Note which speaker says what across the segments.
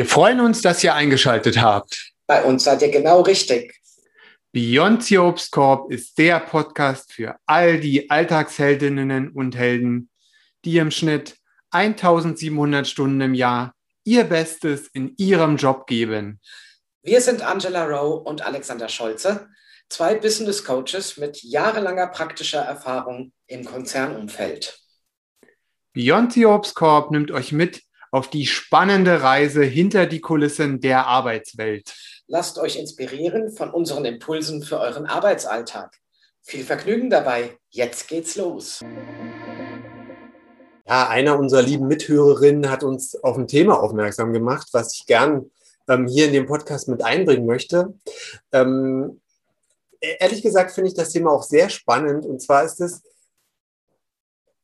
Speaker 1: Wir freuen uns, dass ihr eingeschaltet habt.
Speaker 2: Bei uns seid ihr genau richtig.
Speaker 1: Beyond the Obstkorb ist der Podcast für all die Alltagsheldinnen und Helden, die im Schnitt 1700 Stunden im Jahr ihr Bestes in ihrem Job geben.
Speaker 2: Wir sind Angela Rowe und Alexander Scholze, zwei Business Coaches mit jahrelanger praktischer Erfahrung im Konzernumfeld.
Speaker 1: Beyond the Obstkorb nimmt euch mit auf die spannende Reise hinter die Kulissen der Arbeitswelt.
Speaker 2: Lasst euch inspirieren von unseren Impulsen für euren Arbeitsalltag. Viel Vergnügen dabei. Jetzt geht's los.
Speaker 1: Ja, einer unserer lieben Mithörerinnen hat uns auf ein Thema aufmerksam gemacht, was ich gern ähm, hier in den Podcast mit einbringen möchte. Ähm, ehrlich gesagt finde ich das Thema auch sehr spannend. Und zwar ist es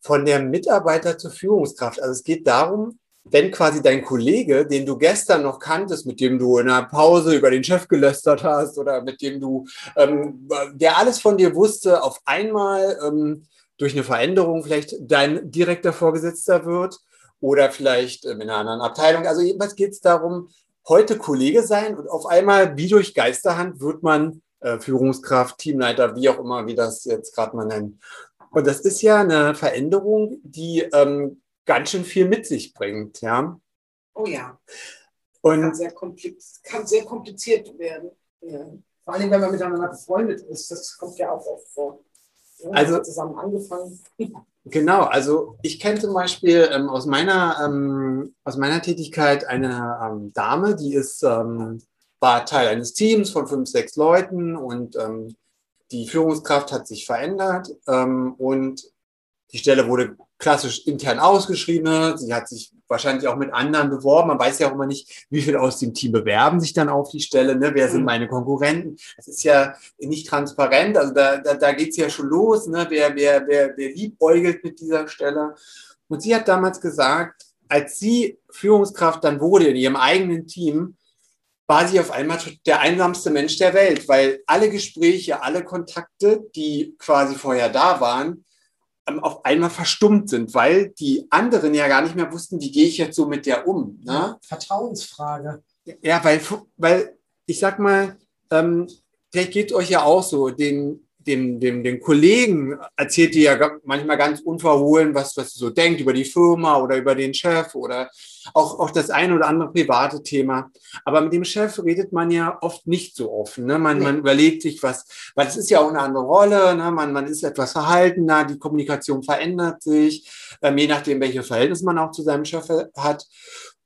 Speaker 1: von der Mitarbeiter zur Führungskraft. Also es geht darum, wenn quasi dein Kollege, den du gestern noch kanntest, mit dem du in einer Pause über den Chef gelästert hast oder mit dem du, ähm, der alles von dir wusste, auf einmal ähm, durch eine Veränderung vielleicht dein direkter Vorgesetzter wird oder vielleicht in einer anderen Abteilung. Also jedenfalls geht es darum, heute Kollege sein und auf einmal wie durch Geisterhand wird man äh, Führungskraft, Teamleiter, wie auch immer, wie das jetzt gerade mal nennen. Und das ist ja eine Veränderung, die ähm, ganz schön viel mit sich bringt, ja.
Speaker 2: Oh ja. Und kann sehr, kann sehr kompliziert werden. Ja. Vor allem, wenn man miteinander befreundet ist, das kommt ja auch oft vor. Ja, also zusammen angefangen.
Speaker 1: Genau, also ich kenne zum Beispiel ähm, aus, meiner, ähm, aus meiner Tätigkeit eine ähm, Dame, die ist, ähm, war Teil eines Teams von fünf, sechs Leuten und ähm, die Führungskraft hat sich verändert ähm, und die Stelle wurde klassisch intern ausgeschrieben. Sie hat sich wahrscheinlich auch mit anderen beworben. Man weiß ja auch immer nicht, wie viele aus dem Team bewerben sich dann auf die Stelle. Ne? Wer sind mhm. meine Konkurrenten? Das ist ja nicht transparent. Also da, da, da geht es ja schon los. Ne? Wer, wer, wer, wer liebäugelt mit dieser Stelle? Und sie hat damals gesagt, als sie Führungskraft dann wurde in ihrem eigenen Team, war sie auf einmal der einsamste Mensch der Welt, weil alle Gespräche, alle Kontakte, die quasi vorher da waren, ähm, auf einmal verstummt sind, weil die anderen ja gar nicht mehr wussten, wie gehe ich jetzt so mit der um. Ne?
Speaker 2: Vertrauensfrage.
Speaker 1: Ja, weil, weil ich sag mal, ähm, vielleicht geht es euch ja auch so, den, dem, dem, den Kollegen erzählt die ja manchmal ganz unverhohlen, was, was sie so denkt über die Firma oder über den Chef oder auch, auch das eine oder andere private Thema. Aber mit dem Chef redet man ja oft nicht so offen. Ne? Man, nee. man überlegt sich was, weil es ist ja auch eine andere Rolle, ne? man, man ist etwas verhaltener, die Kommunikation verändert sich, ähm, je nachdem, welches Verhältnis man auch zu seinem Chef hat.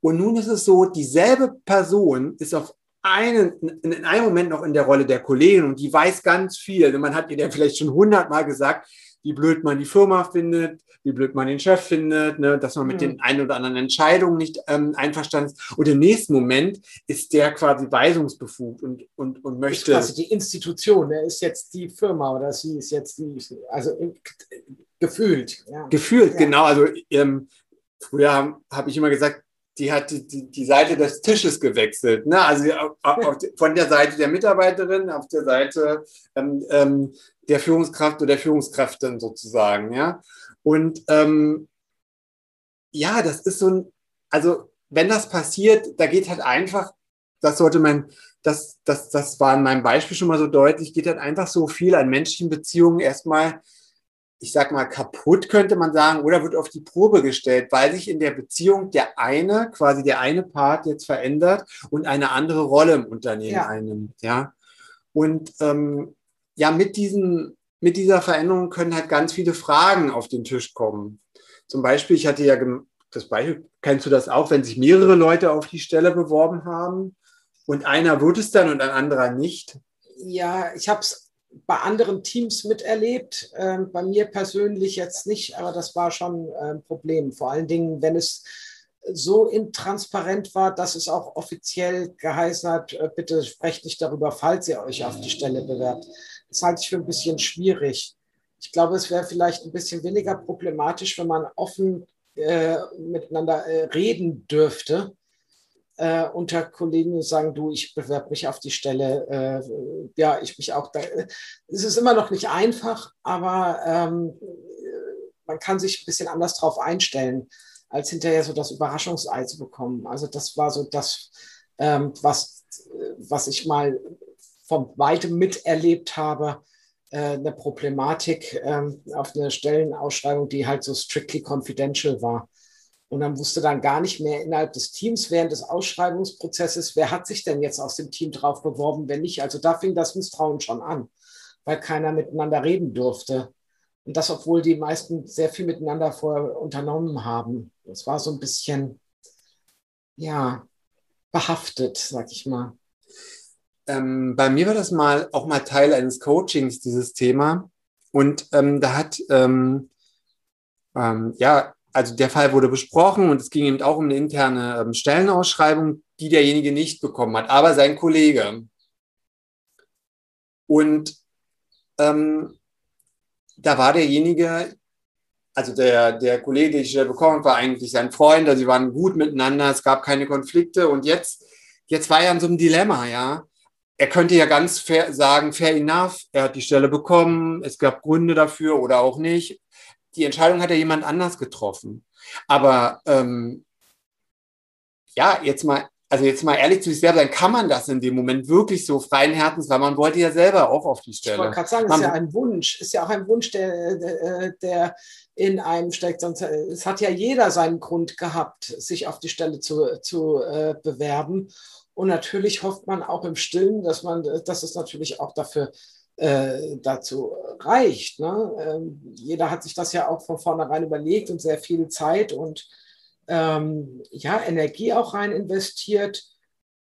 Speaker 1: Und nun ist es so, dieselbe Person ist auf einen, in einem Moment noch in der Rolle der Kollegin und die weiß ganz viel. Und man hat ihr ja vielleicht schon hundertmal gesagt, wie blöd man die Firma findet, wie blöd man den Chef findet, ne, dass man mit mhm. den ein oder anderen Entscheidungen nicht ähm, einverstanden ist. Und im nächsten Moment ist der quasi weisungsbefugt und, und, und möchte.
Speaker 2: Ist quasi die Institution, er ist jetzt die Firma oder sie ist jetzt die, also äh, gefühlt.
Speaker 1: Ja. Gefühlt, ja. genau. Also ähm, früher habe hab ich immer gesagt, die hat die, die, die Seite des Tisches gewechselt. Ne? Also auf, auf, von der Seite der Mitarbeiterin auf der Seite ähm, ähm, der Führungskraft oder der Führungskraftin sozusagen. Ja? Und ähm, ja, das ist so ein, also wenn das passiert, da geht halt einfach, das sollte man, das, das, das war in meinem Beispiel schon mal so deutlich, geht halt einfach so viel an menschlichen Beziehungen erstmal ich sag mal, kaputt, könnte man sagen, oder wird auf die Probe gestellt, weil sich in der Beziehung der eine, quasi der eine Part jetzt verändert und eine andere Rolle im Unternehmen ja. einnimmt. Ja. Und ähm, ja, mit, diesen, mit dieser Veränderung können halt ganz viele Fragen auf den Tisch kommen. Zum Beispiel, ich hatte ja das Beispiel, kennst du das auch, wenn sich mehrere Leute auf die Stelle beworben haben und einer wird es dann und ein anderer nicht?
Speaker 2: Ja, ich habe es bei anderen Teams miterlebt. Ähm, bei mir persönlich jetzt nicht, aber das war schon ein ähm, Problem. Vor allen Dingen, wenn es so intransparent war, dass es auch offiziell geheißen hat, äh, bitte sprecht nicht darüber, falls ihr euch auf die Stelle bewerbt. Das halte ich für ein bisschen schwierig. Ich glaube, es wäre vielleicht ein bisschen weniger problematisch, wenn man offen äh, miteinander äh, reden dürfte äh, unter Kollegen sagen, du, ich bewerbe mich auf die Stelle. Äh, ja, ich mich auch da. Es ist immer noch nicht einfach, aber ähm, man kann sich ein bisschen anders drauf einstellen. als hinterher so das Überraschungsei zu bekommen. Also das war so das, ähm, was, was ich mal vom Weitem miterlebt habe, äh, eine Problematik ähm, auf eine Stellenausschreibung, die halt so strictly confidential war. Und dann wusste dann gar nicht mehr innerhalb des Teams während des Ausschreibungsprozesses, wer hat sich denn jetzt aus dem Team drauf beworben, wenn nicht. Also da fing das Misstrauen schon an, weil keiner miteinander reden durfte. Und das, obwohl die meisten sehr viel miteinander vorher unternommen haben. Das war so ein bisschen, ja, behaftet, sag ich mal.
Speaker 1: Ähm, bei mir war das mal auch mal Teil eines Coachings, dieses Thema. Und ähm, da hat, ähm, ähm ja, also der Fall wurde besprochen und es ging eben auch um eine interne ähm, Stellenausschreibung, die derjenige nicht bekommen hat, aber sein Kollege. Und ähm, da war derjenige, also der, der Kollege, den ich da bekommen habe, war eigentlich sein Freund, also sie waren gut miteinander, es gab keine Konflikte und jetzt, jetzt war er in so einem Dilemma, ja. Er könnte ja ganz fair sagen, fair enough, er hat die Stelle bekommen, es gab Gründe dafür oder auch nicht die Entscheidung hat ja jemand anders getroffen. Aber ähm, ja, jetzt mal, also jetzt mal ehrlich zu sich selber sein, kann man das in dem Moment wirklich so freien Herzens, weil man wollte ja selber auch auf die Stelle. Ich
Speaker 2: wollte gerade sagen, man, ist ja ein Wunsch, ist ja auch ein Wunsch, der, der, der in einem steckt. Sonst, es hat ja jeder seinen Grund gehabt, sich auf die Stelle zu, zu äh, bewerben. Und natürlich hofft man auch im Stillen, dass man, dass es natürlich auch dafür äh, dazu reicht. Ne? Ähm, jeder hat sich das ja auch von vornherein überlegt und sehr viel Zeit und ähm, ja, Energie auch rein investiert.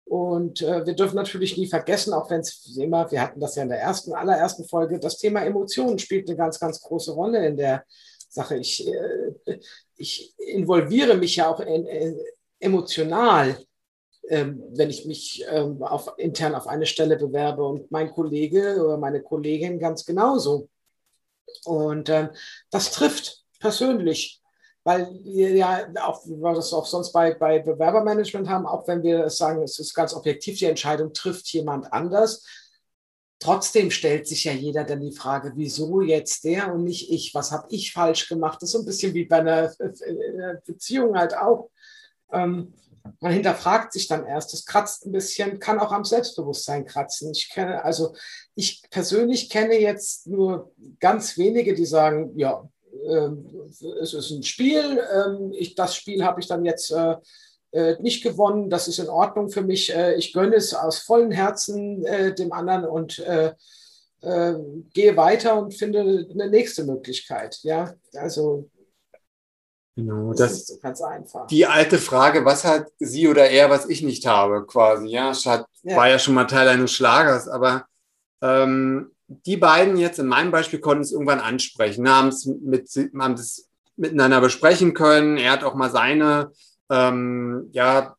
Speaker 2: Und äh, wir dürfen natürlich nie vergessen, auch wenn es immer, wir hatten das ja in der ersten, allerersten Folge, das Thema Emotionen spielt eine ganz, ganz große Rolle in der Sache. Ich, äh, ich involviere mich ja auch in, in, emotional ähm, wenn ich mich ähm, auf, intern auf eine Stelle bewerbe und mein Kollege oder meine Kollegin ganz genauso. Und ähm, das trifft persönlich, weil wir ja auch, wie wir das auch sonst bei, bei Bewerbermanagement haben, auch wenn wir sagen, es ist ganz objektiv, die Entscheidung trifft jemand anders. Trotzdem stellt sich ja jeder dann die Frage, wieso jetzt der und nicht ich? Was habe ich falsch gemacht? Das ist so ein bisschen wie bei einer Beziehung halt auch. Ähm, man hinterfragt sich dann erst. Das kratzt ein bisschen, kann auch am Selbstbewusstsein kratzen. Ich kenne, also ich persönlich kenne jetzt nur ganz wenige, die sagen, ja, äh, es ist ein Spiel, äh, ich, das Spiel habe ich dann jetzt äh, äh, nicht gewonnen, das ist in Ordnung für mich. Äh, ich gönne es aus vollem Herzen äh, dem anderen und gehe weiter und finde eine nächste Möglichkeit. Ja, also
Speaker 1: Genau, das, das ist ganz einfach. Die alte Frage, was hat sie oder er, was ich nicht habe, quasi. Ja, hat, ja. war ja schon mal Teil eines Schlagers, aber ähm, die beiden jetzt in meinem Beispiel konnten es irgendwann ansprechen, haben es mit, haben es miteinander besprechen können. Er hat auch mal seine, ähm, ja,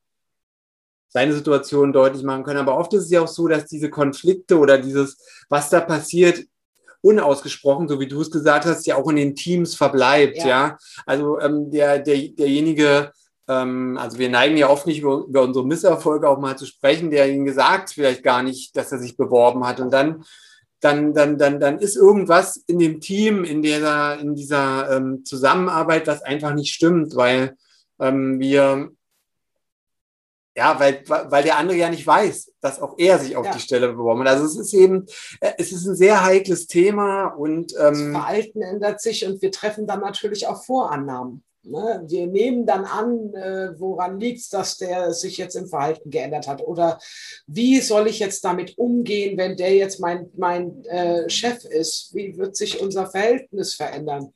Speaker 1: seine Situation deutlich machen können. Aber oft ist es ja auch so, dass diese Konflikte oder dieses, was da passiert, unausgesprochen, so wie du es gesagt hast, ja auch in den Teams verbleibt. Ja, ja? also ähm, der, der, derjenige, ähm, also wir neigen ja oft nicht über, über unsere Misserfolge auch mal zu sprechen, der ihnen gesagt vielleicht gar nicht, dass er sich beworben hat und dann dann, dann, dann, dann ist irgendwas in dem Team, in dieser, in dieser ähm, Zusammenarbeit, was einfach nicht stimmt, weil ähm, wir ja, weil, weil der andere ja nicht weiß, dass auch er sich auf ja. die Stelle beworben hat. Also es ist eben, äh, es ist ein sehr heikles Thema und
Speaker 2: ähm, das Verhalten ändert sich und wir treffen dann natürlich auch Vorannahmen. Ne? Wir nehmen dann an, äh, woran liegt es, dass der sich jetzt im Verhalten geändert hat? Oder wie soll ich jetzt damit umgehen, wenn der jetzt mein, mein äh, Chef ist? Wie wird sich unser Verhältnis verändern?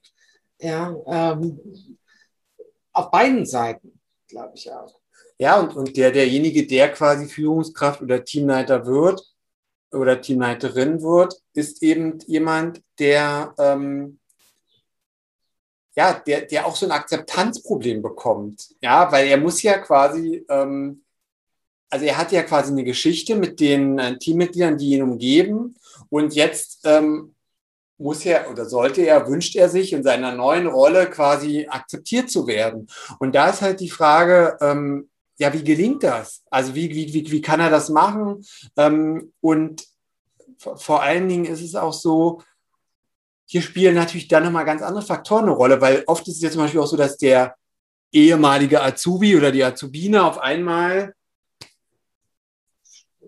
Speaker 2: Ja, ähm, auf beiden Seiten, glaube ich auch.
Speaker 1: Ja, und, und der, derjenige, der quasi Führungskraft oder Teamleiter wird oder Teamleiterin wird, ist eben jemand, der, ähm, ja, der, der auch so ein Akzeptanzproblem bekommt. Ja, weil er muss ja quasi, ähm, also er hat ja quasi eine Geschichte mit den äh, Teammitgliedern, die ihn umgeben. Und jetzt ähm, muss er oder sollte er, wünscht er sich in seiner neuen Rolle quasi akzeptiert zu werden. Und da ist halt die Frage, ähm, ja, wie gelingt das? Also wie, wie, wie, wie kann er das machen? Ähm, und vor allen Dingen ist es auch so, hier spielen natürlich dann nochmal ganz andere Faktoren eine Rolle, weil oft ist es ja zum Beispiel auch so, dass der ehemalige Azubi oder die Azubine auf einmal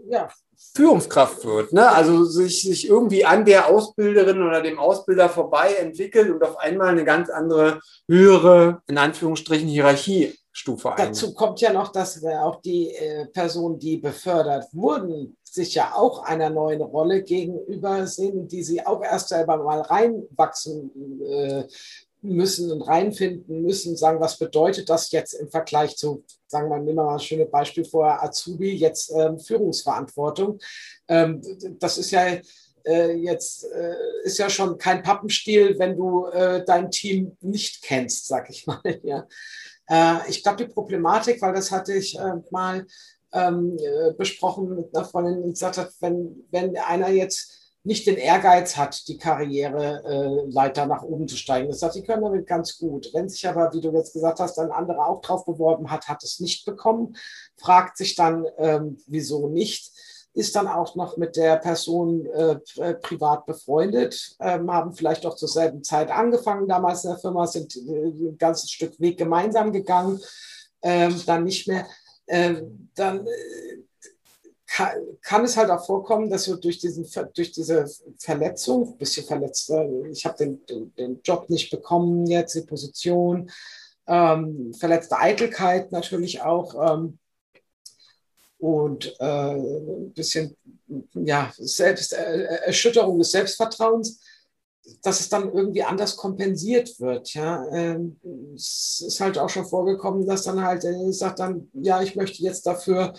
Speaker 1: ja. Führungskraft wird. Ne? Also sich, sich irgendwie an der Ausbilderin oder dem Ausbilder vorbei entwickelt und auf einmal eine ganz andere, höhere, in Anführungsstrichen, Hierarchiestufe
Speaker 2: ein. Dazu kommt ja noch, dass auch die äh, Personen, die befördert wurden, sich ja auch einer neuen Rolle gegenüber sehen, die sie auch erst selber mal reinwachsen äh, müssen und reinfinden müssen, sagen, was bedeutet das jetzt im Vergleich zu, sagen wir, nehmen wir mal ein schönes Beispiel vorher, Azubi, jetzt ähm, Führungsverantwortung. Ähm, das ist ja äh, jetzt äh, ist ja schon kein Pappenstiel, wenn du äh, dein Team nicht kennst, sag ich mal. Ja. Äh, ich glaube, die Problematik, weil das hatte ich äh, mal ähm, äh, besprochen mit einer Freundin, die gesagt hat, wenn, wenn einer jetzt nicht den Ehrgeiz hat, die Karriereleiter äh, nach oben zu steigen. Das heißt, die können damit ganz gut. Wenn sich aber, wie du jetzt gesagt hast, ein anderer auch drauf beworben hat, hat es nicht bekommen, fragt sich dann, ähm, wieso nicht, ist dann auch noch mit der Person äh, äh privat befreundet, ähm, haben vielleicht auch zur selben Zeit angefangen damals in der Firma, sind äh, ein ganzes Stück Weg gemeinsam gegangen, ähm, dann nicht mehr. Ähm, dann äh, kann, kann, es halt auch vorkommen, dass du durch, diesen, durch diese Verletzung, ein bisschen verletzt, ich habe den, den, den, Job nicht bekommen, jetzt die Position, ähm, verletzte Eitelkeit natürlich auch ähm, und äh, ein bisschen ja, Selbst, äh, Erschütterung des Selbstvertrauens, dass es dann irgendwie anders kompensiert wird. Ja? Ähm, es ist halt auch schon vorgekommen, dass dann halt, ich sage dann, ja, ich möchte jetzt dafür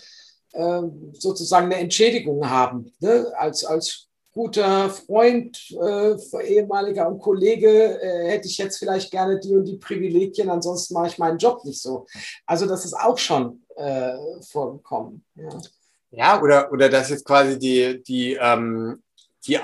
Speaker 2: ähm, sozusagen eine Entschädigung haben. Ne? Als, als guter Freund, äh, ehemaliger und Kollege äh, hätte ich jetzt vielleicht gerne die und die Privilegien, ansonsten mache ich meinen Job nicht so. Also das ist auch schon äh, vorgekommen.
Speaker 1: Ja. ja, oder, oder dass jetzt quasi die, die, ähm, die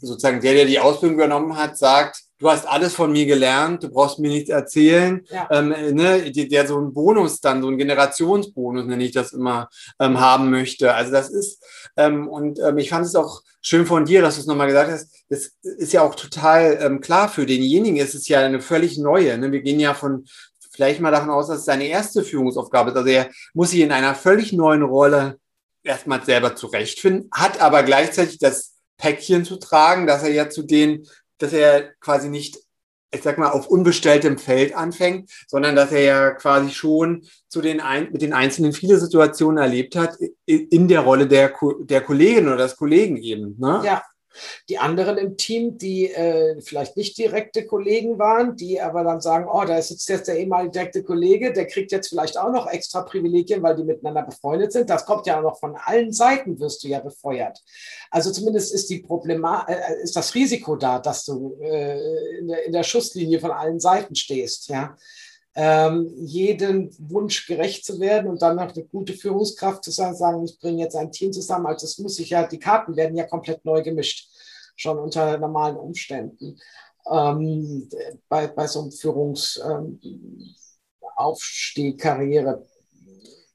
Speaker 1: sozusagen der, der die Ausbildung übernommen hat, sagt, du hast alles von mir gelernt, du brauchst mir nichts erzählen. Ja. Ähm, ne, der so einen Bonus dann, so einen Generationsbonus, nenne ich das immer, ähm, haben möchte. Also das ist, ähm, und ähm, ich fand es auch schön von dir, dass du es nochmal gesagt hast, das ist ja auch total ähm, klar für denjenigen, es ist ja eine völlig neue. Ne? Wir gehen ja von, vielleicht mal davon aus, dass es seine erste Führungsaufgabe ist. Also er muss sich in einer völlig neuen Rolle erstmal selber zurechtfinden, hat aber gleichzeitig das Päckchen zu tragen, dass er ja zu den dass er quasi nicht, ich sag mal, auf unbestelltem Feld anfängt, sondern dass er ja quasi schon zu den ein, mit den Einzelnen viele Situationen erlebt hat in der Rolle der, der Kollegin oder des Kollegen eben.
Speaker 2: Ne? Ja, die anderen im Team, die äh, vielleicht nicht direkte Kollegen waren, die aber dann sagen, oh, da ist jetzt der ehemalige direkte Kollege, der kriegt jetzt vielleicht auch noch extra Privilegien, weil die miteinander befreundet sind. Das kommt ja auch noch von allen Seiten, wirst du ja befeuert. Also zumindest ist die Problema äh, ist das Risiko da, dass du äh, in, der, in der Schusslinie von allen Seiten stehst, ja ähm, jeden Wunsch gerecht zu werden und dann noch eine gute Führungskraft zu sein, sagen, ich bringe jetzt ein Team zusammen. Also es muss sich ja, die Karten werden ja komplett neu gemischt, schon unter normalen Umständen. Ähm, bei, bei so einem Führungsaufstieg, ähm, Karriere.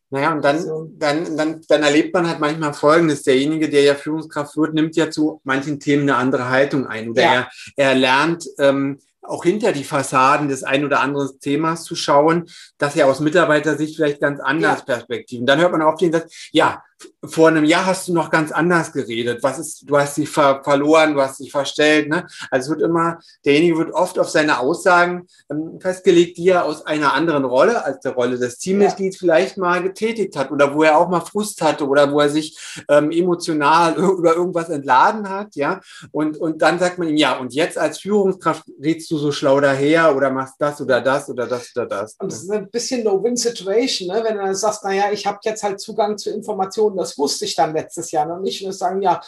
Speaker 1: Naja, und dann, dann, dann, dann erlebt man halt manchmal Folgendes. Derjenige, der ja Führungskraft wird, nimmt ja zu manchen Themen eine andere Haltung ein. Oder ja. er, er lernt, ähm, auch hinter die Fassaden des ein oder anderen Themas zu schauen, dass er aus Mitarbeitersicht vielleicht ganz anders ja. Perspektiven. Dann hört man auf den Satz, ja, vor einem Jahr hast du noch ganz anders geredet. Was ist, du hast dich ver verloren, du hast dich verstellt. Ne? Also es wird immer, derjenige wird oft auf seine Aussagen ähm, festgelegt, die er aus einer anderen Rolle, als der Rolle des Teammitglieds ja. vielleicht mal getätigt hat oder wo er auch mal Frust hatte oder wo er sich ähm, emotional über irgendwas entladen hat. Ja, und, und dann sagt man ihm, ja, und jetzt als Führungskraft redst du so schlau daher oder machst das oder das oder das oder das.
Speaker 2: Und das ist ein bisschen No-Win-Situation, ne? wenn du dann sagst, naja, ich habe jetzt halt Zugang zu Informationen Informationen. Das wusste ich dann letztes Jahr noch nicht. Und sagen, ja,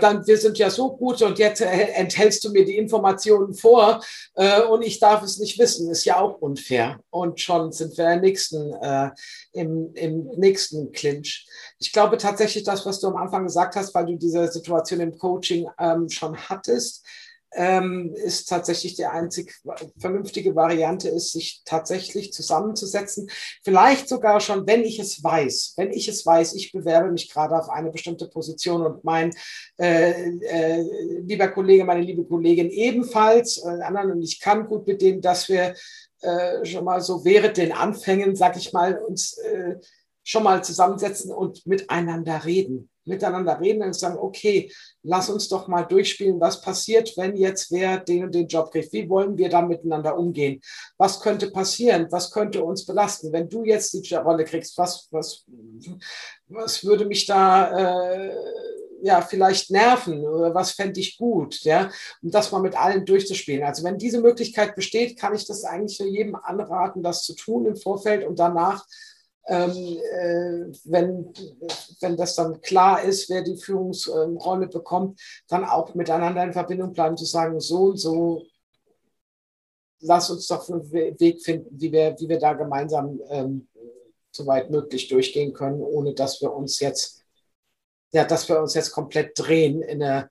Speaker 2: dann, wir sind ja so gut und jetzt äh, enthältst du mir die Informationen vor äh, und ich darf es nicht wissen. Ist ja auch unfair. Und schon sind wir im nächsten, äh, im, im nächsten Clinch. Ich glaube tatsächlich, das, was du am Anfang gesagt hast, weil du diese Situation im Coaching ähm, schon hattest, ähm, ist tatsächlich die einzig vernünftige Variante, ist, sich tatsächlich zusammenzusetzen. Vielleicht sogar schon, wenn ich es weiß, wenn ich es weiß, ich bewerbe mich gerade auf eine bestimmte Position und mein äh, äh, lieber Kollege, meine liebe Kollegin ebenfalls, äh, anderen und ich kann gut mit denen, dass wir äh, schon mal so während den Anfängen, sag ich mal, uns äh, schon mal zusammensetzen und miteinander reden. Miteinander reden und sagen, okay, lass uns doch mal durchspielen, was passiert, wenn jetzt wer den und den Job kriegt. Wie wollen wir da miteinander umgehen? Was könnte passieren? Was könnte uns belasten? Wenn du jetzt die Rolle kriegst, was, was, was würde mich da äh, ja, vielleicht nerven oder was fände ich gut, ja, um das mal mit allen durchzuspielen. Also wenn diese Möglichkeit besteht, kann ich das eigentlich nur jedem anraten, das zu tun im Vorfeld und danach ähm, äh, wenn, wenn das dann klar ist, wer die Führungsrolle bekommt, dann auch miteinander in Verbindung bleiben, zu sagen, so und so, lass uns doch einen Weg finden, wie wir, wie wir da gemeinsam ähm, soweit möglich durchgehen können, ohne dass wir uns jetzt ja, dass wir uns jetzt komplett drehen in eine,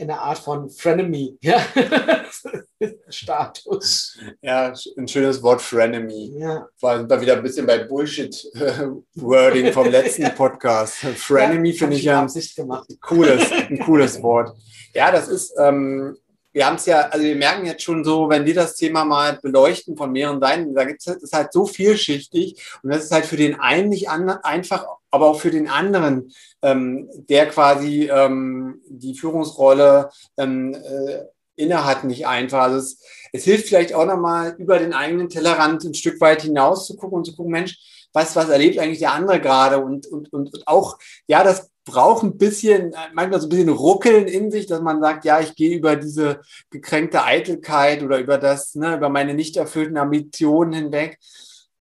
Speaker 2: in eine Art von Frenemy. Ja? Status.
Speaker 1: Ja, ein schönes Wort, Frenemy. Ja. Allem da wieder ein bisschen bei Bullshit-Wording vom letzten Podcast. Frenemy ja, finde ich ja ein cooles, ein cooles Wort. Ja, das ist, ähm, wir haben es ja, also wir merken jetzt schon so, wenn wir das Thema mal beleuchten von mehreren Seiten, da gibt es halt so vielschichtig und das ist halt für den einen nicht an, einfach, aber auch für den anderen, ähm, der quasi ähm, die Führungsrolle ähm, äh, innehat, nicht einfach. Also es, es hilft vielleicht auch nochmal über den eigenen Tellerrand ein Stück weit hinaus zu gucken und zu gucken, Mensch, was, was erlebt eigentlich der andere gerade und, und, und, und auch, ja, das braucht ein bisschen, manchmal so ein bisschen Ruckeln in sich, dass man sagt, ja, ich gehe über diese gekränkte Eitelkeit oder über das, ne, über meine nicht erfüllten Ambitionen hinweg.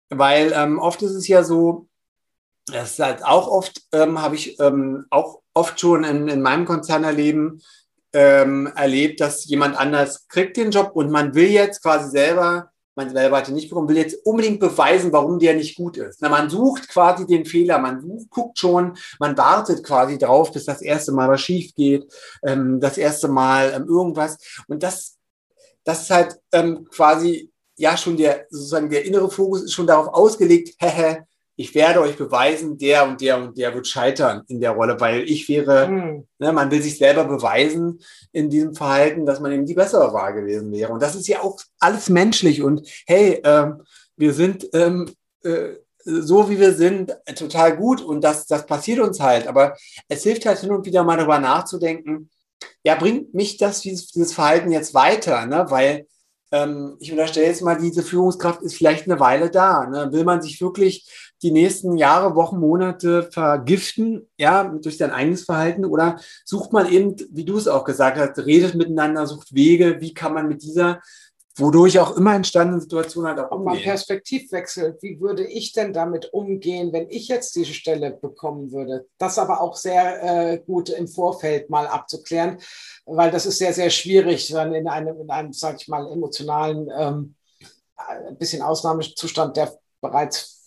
Speaker 1: Weil ähm, oft ist es ja so, das ist halt auch oft, ähm, habe ich ähm, auch oft schon in, in meinem Konzern erleben, ähm, erlebt, dass jemand anders kriegt den Job und man will jetzt quasi selber man selber hatte nicht bekommen, will jetzt unbedingt beweisen, warum der nicht gut ist. Na, man sucht quasi den Fehler, man sucht, guckt schon, man wartet quasi drauf, bis das erste Mal was schief geht, ähm, das erste Mal ähm, irgendwas. Und das, das ist halt ähm, quasi ja schon der sozusagen der innere Fokus ist schon darauf ausgelegt, hehe, ich werde euch beweisen, der und der und der wird scheitern in der Rolle, weil ich wäre, mhm. ne, man will sich selber beweisen in diesem Verhalten, dass man eben die bessere Wahl gewesen wäre. Und das ist ja auch alles menschlich. Und hey, ähm, wir sind ähm, äh, so, wie wir sind, total gut und das, das passiert uns halt. Aber es hilft halt hin und wieder mal darüber nachzudenken, ja, bringt mich das, dieses Verhalten jetzt weiter, ne? weil ähm, ich unterstelle jetzt mal, diese Führungskraft ist vielleicht eine Weile da. Ne? Will man sich wirklich die nächsten Jahre, Wochen, Monate vergiften, ja, durch sein eigenes Verhalten? Oder sucht man eben, wie du es auch gesagt hast, redet miteinander, sucht Wege, wie kann man mit dieser wodurch auch immer entstandene Situation halt auch
Speaker 2: umgehen. Ob man Perspektivwechsel, wie würde ich denn damit umgehen, wenn ich jetzt diese Stelle bekommen würde? Das aber auch sehr äh, gut im Vorfeld mal abzuklären, weil das ist sehr, sehr schwierig, dann in einem, in einem sag ich mal, emotionalen, ähm, ein bisschen Ausnahmezustand der bereits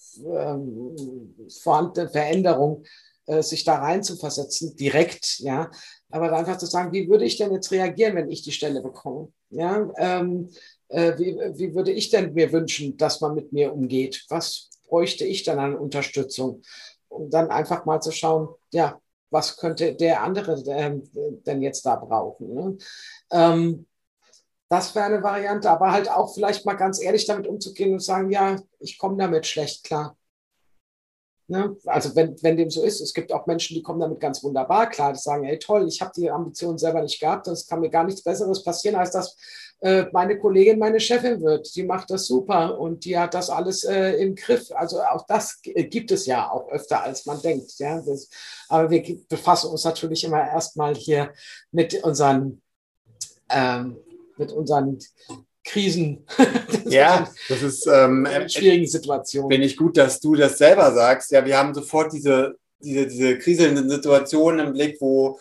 Speaker 2: vorhandene Veränderung, äh, sich da rein zu versetzen, direkt, ja. Aber einfach zu sagen, wie würde ich denn jetzt reagieren, wenn ich die Stelle bekomme? Ja, ähm, äh, wie, wie würde ich denn mir wünschen, dass man mit mir umgeht? Was bräuchte ich dann an Unterstützung? Um dann einfach mal zu schauen, ja, was könnte der andere äh, denn jetzt da brauchen? Ne? Ähm, das wäre eine Variante, aber halt auch vielleicht mal ganz ehrlich damit umzugehen und sagen, ja, ich komme damit schlecht klar. Ne? Also wenn, wenn dem so ist, es gibt auch Menschen, die kommen damit ganz wunderbar klar, die sagen, hey toll, ich habe die Ambition selber nicht gehabt, es kann mir gar nichts Besseres passieren, als dass äh, meine Kollegin meine Chefin wird. Die macht das super und die hat das alles äh, im Griff. Also auch das gibt es ja auch öfter, als man denkt. Ja? Das, aber wir befassen uns natürlich immer erstmal hier mit unseren ähm, mit unseren Krisen.
Speaker 1: ja, das ist ähm,
Speaker 2: in schwierigen Situationen.
Speaker 1: Finde ich gut, dass du das selber sagst. Ja, wir haben sofort diese, diese, diese kriselnden Situationen im Blick, wo,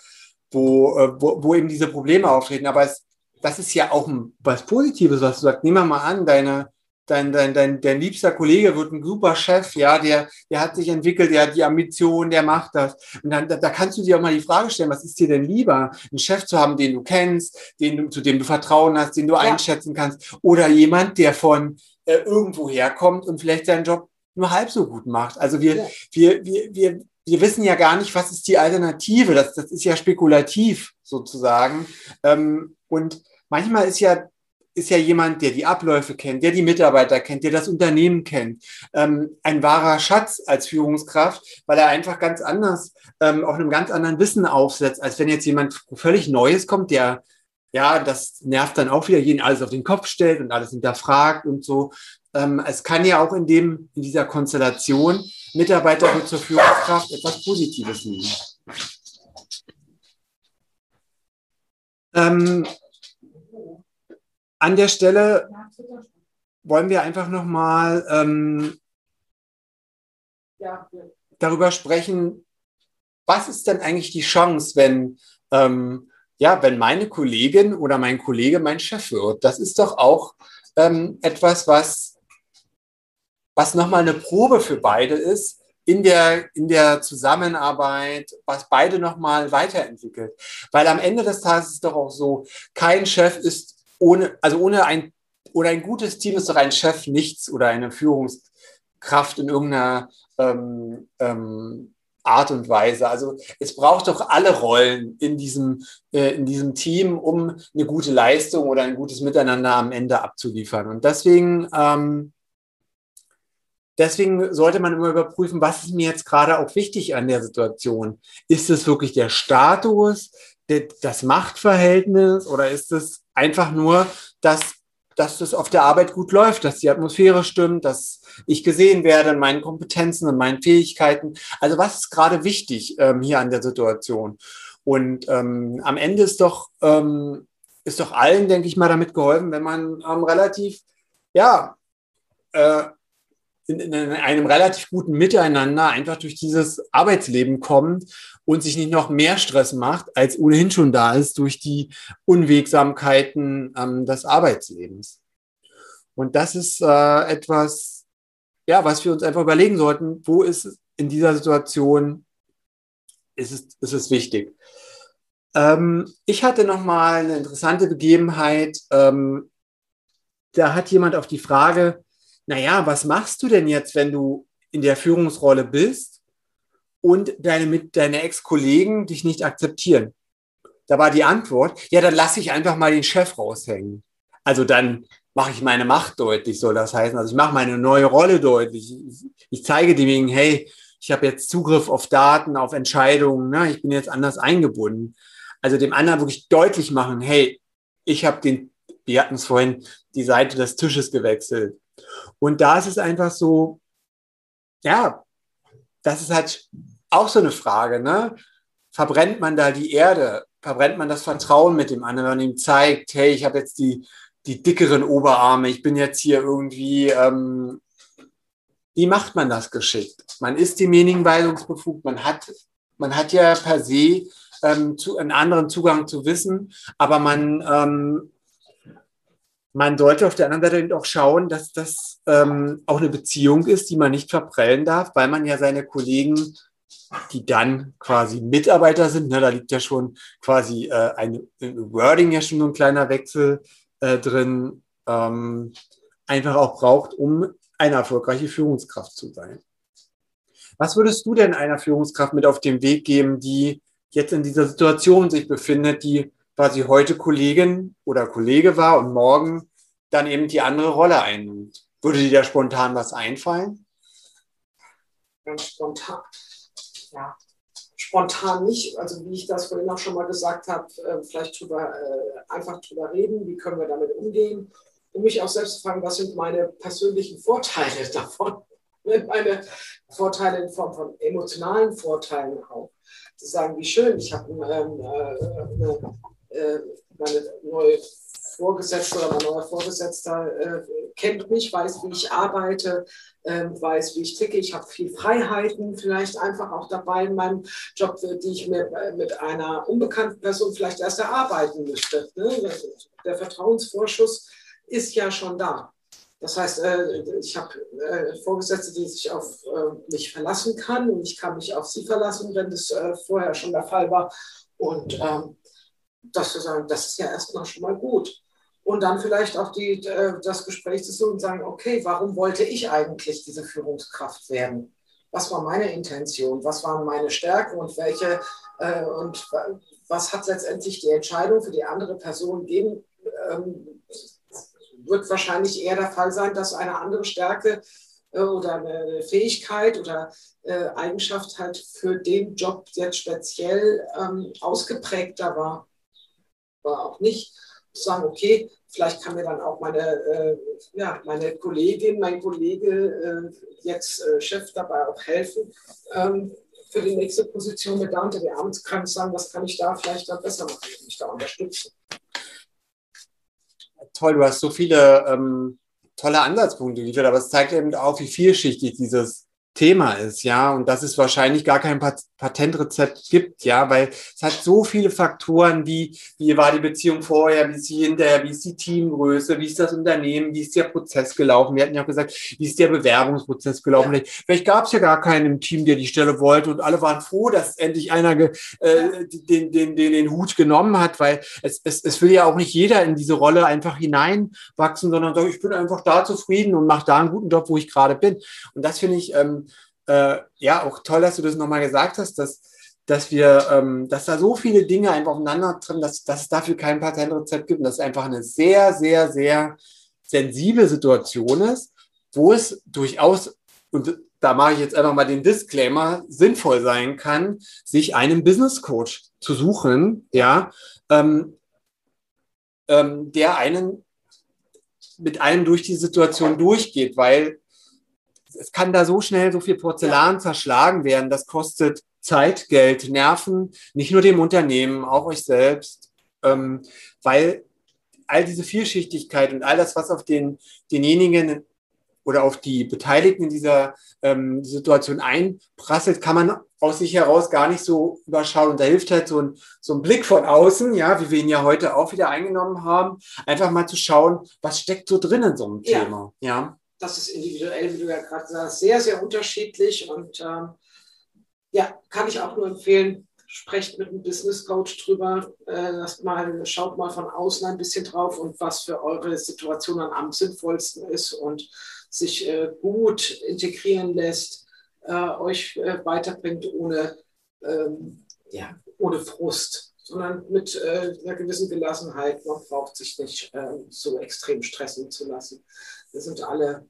Speaker 1: wo, äh, wo, wo eben diese Probleme auftreten. Aber es, das ist ja auch was Positives, was du sagst. Nehmen wir mal an, deine, dein, dein, dein, dein liebster Kollege wird ein super Chef, ja, der, der hat sich entwickelt, der hat die Ambition, der macht das. Und dann, da, da kannst du dir auch mal die Frage stellen, was ist dir denn lieber? Einen Chef zu haben, den du kennst, den du, zu dem du Vertrauen hast, den du ja. einschätzen kannst, oder jemand, der von äh, irgendwo herkommt und vielleicht seinen Job nur halb so gut macht. Also wir, ja. wir, wir, wir, wir wissen ja gar nicht, was ist die Alternative. Das, das ist ja spekulativ sozusagen. Ähm, und manchmal ist ja ist ja jemand, der die Abläufe kennt, der die Mitarbeiter kennt, der das Unternehmen kennt. Ähm, ein wahrer Schatz als Führungskraft, weil er einfach ganz anders, ähm, auf einem ganz anderen Wissen aufsetzt, als wenn jetzt jemand völlig Neues kommt, der ja, das nervt dann auch wieder, jeden alles auf den Kopf stellt und alles hinterfragt und so. Ähm, es kann ja auch in dem, in dieser Konstellation Mitarbeiter wird zur Führungskraft etwas Positives nehmen. An der Stelle wollen wir einfach nochmal ähm, darüber sprechen, was ist denn eigentlich die Chance, wenn, ähm, ja, wenn meine Kollegin oder mein Kollege mein Chef wird? Das ist doch auch ähm, etwas, was, was nochmal eine Probe für beide ist, in der, in der Zusammenarbeit, was beide nochmal weiterentwickelt. Weil am Ende des Tages ist es doch auch so, kein Chef ist ohne, also ohne ein, oder ein gutes Team ist doch ein Chef nichts oder eine Führungskraft in irgendeiner ähm, ähm, Art und Weise. Also es braucht doch alle Rollen in diesem, äh, in diesem Team, um eine gute Leistung oder ein gutes Miteinander am Ende abzuliefern. Und deswegen, ähm, deswegen sollte man immer überprüfen, was ist mir jetzt gerade auch wichtig an der Situation. Ist es wirklich der Status, das Machtverhältnis oder ist es einfach nur, dass, dass es auf der Arbeit gut läuft, dass die Atmosphäre stimmt, dass ich gesehen werde in meinen Kompetenzen und meinen Fähigkeiten. Also was ist gerade wichtig ähm, hier an der Situation? Und ähm, am Ende ist doch, ähm, ist doch allen, denke ich mal, damit geholfen, wenn man ähm, relativ, ja, äh, in, in, einem relativ guten Miteinander einfach durch dieses Arbeitsleben kommt und sich nicht noch mehr Stress macht, als ohnehin schon da ist durch die Unwegsamkeiten ähm, des Arbeitslebens. Und das ist äh, etwas, ja, was wir uns einfach überlegen sollten, wo ist in dieser Situation, ist es, ist es wichtig. Ähm, ich hatte noch mal eine interessante Begebenheit. Ähm, da hat jemand auf die Frage, naja, was machst du denn jetzt, wenn du in der Führungsrolle bist und deine, deine Ex-Kollegen dich nicht akzeptieren? Da war die Antwort, ja, dann lasse ich einfach mal den Chef raushängen. Also dann mache ich meine Macht deutlich, soll das heißen. Also ich mache meine neue Rolle deutlich. Ich zeige demjenigen, hey, ich habe jetzt Zugriff auf Daten, auf Entscheidungen, ne? ich bin jetzt anders eingebunden. Also dem anderen wirklich deutlich machen, hey, ich habe den, wir hatten es vorhin, die Seite des Tisches gewechselt. Und da ist es einfach so, ja, das ist halt auch so eine Frage, ne? Verbrennt man da die Erde? Verbrennt man das Vertrauen mit dem anderen, wenn man ihm zeigt, hey, ich habe jetzt die, die dickeren Oberarme, ich bin jetzt hier irgendwie, ähm, wie macht man das geschickt? Man ist demjenigen weisungsbefugt, man hat, man hat ja per se ähm, zu, einen anderen Zugang zu Wissen, aber man ähm, man sollte auf der anderen Seite auch schauen, dass das ähm, auch eine Beziehung ist, die man nicht verprellen darf, weil man ja seine Kollegen, die dann quasi Mitarbeiter sind, ne, da liegt ja schon quasi äh, ein Wording ja schon so ein kleiner Wechsel äh, drin, ähm, einfach auch braucht, um eine erfolgreiche Führungskraft zu sein. Was würdest du denn einer Führungskraft mit auf den Weg geben, die jetzt in dieser Situation sich befindet, die quasi heute Kollegin oder Kollege war und morgen dann eben die andere Rolle einnimmt. Würde dir da spontan was einfallen?
Speaker 2: Ganz spontan. Ja, spontan nicht. Also wie ich das vorhin auch schon mal gesagt habe, äh, vielleicht drüber, äh, einfach drüber reden, wie können wir damit umgehen. Um mich auch selbst zu fragen, was sind meine persönlichen Vorteile davon? Meine Vorteile in Form von emotionalen Vorteilen auch. Zu sagen, wie schön, ich habe ähm, äh, eine meine neue Vorgesetzte oder mein neuer Vorgesetzter äh, kennt mich, weiß, wie ich arbeite, äh, weiß, wie ich ticke. Ich habe viel Freiheiten vielleicht einfach auch dabei in meinem Job, die ich mir äh, mit einer unbekannten Person vielleicht erst erarbeiten müsste. Ne? Der Vertrauensvorschuss ist ja schon da. Das heißt, äh, ich habe äh, Vorgesetzte, die sich auf mich verlassen kann und ich kann mich auf sie verlassen, wenn das vorher schon der Fall war. Und ähm, das zu sagen, das ist ja erstmal schon mal gut. Und dann vielleicht auch die, äh, das Gespräch zu suchen und sagen, okay, warum wollte ich eigentlich diese Führungskraft werden? Was war meine Intention? Was waren meine Stärken und welche äh, und was hat letztendlich die Entscheidung für die andere Person geben, ähm, wird wahrscheinlich eher der Fall sein, dass eine andere Stärke äh, oder eine Fähigkeit oder äh, Eigenschaft halt für den Job jetzt speziell ähm, ausgeprägter war. War auch nicht sagen, okay, vielleicht kann mir dann auch meine, äh, ja, meine Kollegin, mein Kollege, äh, jetzt äh, Chef dabei auch helfen, ähm, für die nächste Position mit da unter die Arme zu können, sagen, was kann ich da vielleicht dann besser machen, mich da unterstützen.
Speaker 1: Toll, du hast so viele ähm, tolle Ansatzpunkte geliefert, aber es zeigt eben auch, wie vielschichtig dieses Thema ist, ja, und dass es wahrscheinlich gar kein Patentrezept gibt, ja, weil es hat so viele Faktoren, wie, wie war die Beziehung vorher, wie ist sie hinterher, wie ist die Teamgröße, wie ist das Unternehmen, wie ist der Prozess gelaufen. Wir hatten ja auch gesagt, wie ist der Bewerbungsprozess gelaufen. Ja. Vielleicht, vielleicht gab es ja gar keinen im Team, der die Stelle wollte und alle waren froh, dass endlich einer ge, äh, den, den, den, den Hut genommen hat, weil es, es, es will ja auch nicht jeder in diese Rolle einfach hineinwachsen, sondern sagt, ich bin einfach da zufrieden und mache da einen guten Job, wo ich gerade bin. Und das finde ich, ähm, äh, ja, auch toll, dass du das nochmal gesagt hast, dass, dass wir, ähm, dass da so viele Dinge einfach aufeinander treffen, dass, dass es dafür kein Patentrezept gibt und dass es einfach eine sehr, sehr, sehr sensible Situation ist, wo es durchaus, und da mache ich jetzt einfach mal den Disclaimer, sinnvoll sein kann, sich einen Business Coach zu suchen, ja, ähm, ähm, der einen mit einem durch die Situation durchgeht, weil es kann da so schnell so viel Porzellan ja. zerschlagen werden. Das kostet Zeit, Geld, Nerven, nicht nur dem Unternehmen, auch euch selbst, ähm, weil all diese Vielschichtigkeit und all das, was auf den, denjenigen oder auf die Beteiligten in dieser ähm, Situation einprasselt, kann man aus sich heraus gar nicht so überschauen. Und da hilft halt so ein, so ein Blick von außen, ja, wie wir ihn ja heute auch wieder eingenommen haben, einfach mal zu schauen, was steckt so drin in so einem ja. Thema. Ja
Speaker 2: das ist individuell, wie du ja gerade sagst, sehr, sehr unterschiedlich. Und ähm, ja, kann ich auch nur empfehlen, sprecht mit einem Business Coach drüber, äh, mal, schaut mal von außen ein bisschen drauf und was für eure Situation am sinnvollsten ist und sich äh, gut integrieren lässt, äh, euch äh, weiterbringt ohne, ähm, ja, ohne Frust, sondern mit äh, einer gewissen Gelassenheit. Man braucht sich nicht äh, so extrem stressen zu lassen. Wir sind alle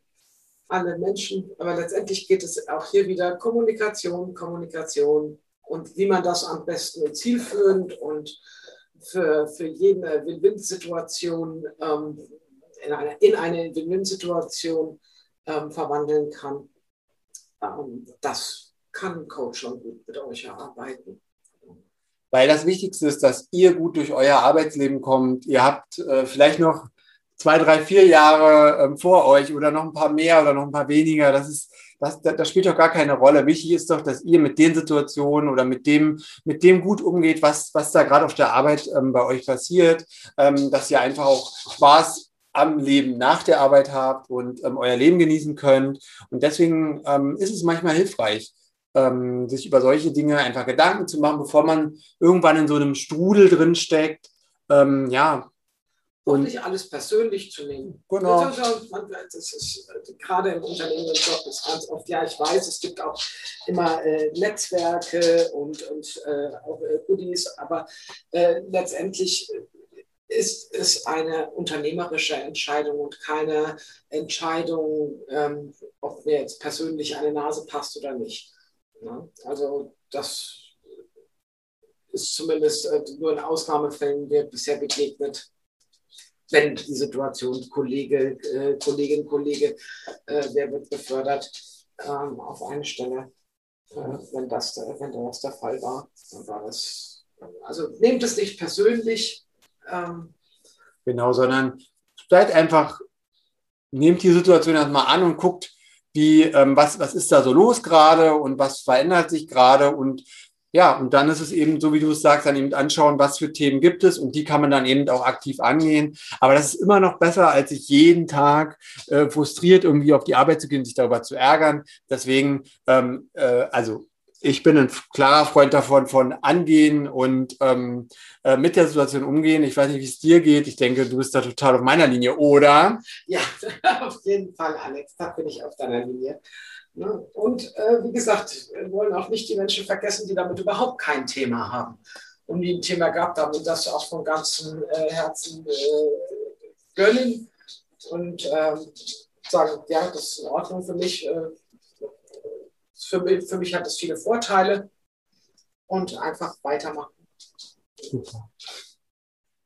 Speaker 2: alle Menschen. Aber letztendlich geht es auch hier wieder Kommunikation, Kommunikation und wie man das am besten zielführend und für, für jede Win-Win-Situation ähm, in eine, in eine Win-Win-Situation ähm, verwandeln kann. Ähm, das kann ein Coach schon gut mit euch erarbeiten.
Speaker 1: Weil das Wichtigste ist, dass ihr gut durch euer Arbeitsleben kommt. Ihr habt äh, vielleicht noch zwei, drei, vier Jahre ähm, vor euch oder noch ein paar mehr oder noch ein paar weniger. Das ist, das, das, das spielt doch gar keine Rolle. Wichtig ist doch, dass ihr mit den Situationen oder mit dem, mit dem gut umgeht, was, was da gerade auf der Arbeit ähm, bei euch passiert, ähm, dass ihr einfach auch Spaß am Leben nach der Arbeit habt und ähm, euer Leben genießen könnt. Und deswegen ähm, ist es manchmal hilfreich, ähm, sich über solche Dinge einfach Gedanken zu machen, bevor man irgendwann in so einem Strudel drin steckt. Ja,
Speaker 2: und nicht alles persönlich zu nehmen. Genau. Das ist äh, gerade im Unternehmensjob ist ganz oft, ja, ich weiß, es gibt auch immer äh, Netzwerke und, und äh, auch äh, Goodies, aber äh, letztendlich ist es eine unternehmerische Entscheidung und keine Entscheidung, ähm, ob mir jetzt persönlich eine Nase passt oder nicht. Ja? Also das ist zumindest äh, nur in Ausnahmefällen mir bisher begegnet wenn die Situation Kollege, äh, Kollegin, Kollege, äh, wer wird befördert ähm, auf eine Stelle. Äh, wenn, das, wenn das der Fall war, dann war das, also nehmt es nicht persönlich. Ähm,
Speaker 1: genau, sondern seid einfach, nehmt die Situation erstmal an und guckt, wie, ähm, was, was ist da so los gerade und was verändert sich gerade und ja, und dann ist es eben, so wie du es sagst, dann eben anschauen, was für Themen gibt es und die kann man dann eben auch aktiv angehen. Aber das ist immer noch besser, als sich jeden Tag äh, frustriert irgendwie auf die Arbeit zu gehen, sich darüber zu ärgern. Deswegen, ähm, äh, also ich bin ein klarer Freund davon, von angehen und ähm, äh, mit der Situation umgehen. Ich weiß nicht, wie es dir geht. Ich denke, du bist da total auf meiner Linie, oder?
Speaker 2: Ja, auf jeden Fall, Alex. Da bin ich auf deiner Linie. Ne? Und äh, wie gesagt, wollen auch nicht die Menschen vergessen, die damit überhaupt kein Thema haben und die ein Thema haben und das auch von ganzem äh, Herzen äh, gönnen. und ähm, sagen, ja, das ist in Ordnung für mich. Äh, für, für mich hat das viele Vorteile und einfach weitermachen.
Speaker 1: Super.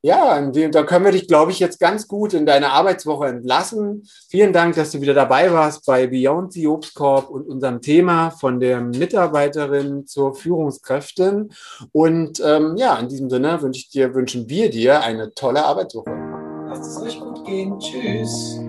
Speaker 1: Ja, da können wir dich, glaube ich, jetzt ganz gut in deine Arbeitswoche entlassen. Vielen Dank, dass du wieder dabei warst bei Beyond the Obstkorb und unserem Thema von der Mitarbeiterin zur Führungskräftin. Und ähm, ja, in diesem Sinne wünsche ich dir, wünschen wir dir eine tolle Arbeitswoche.
Speaker 2: Lasst es euch gut gehen. Tschüss.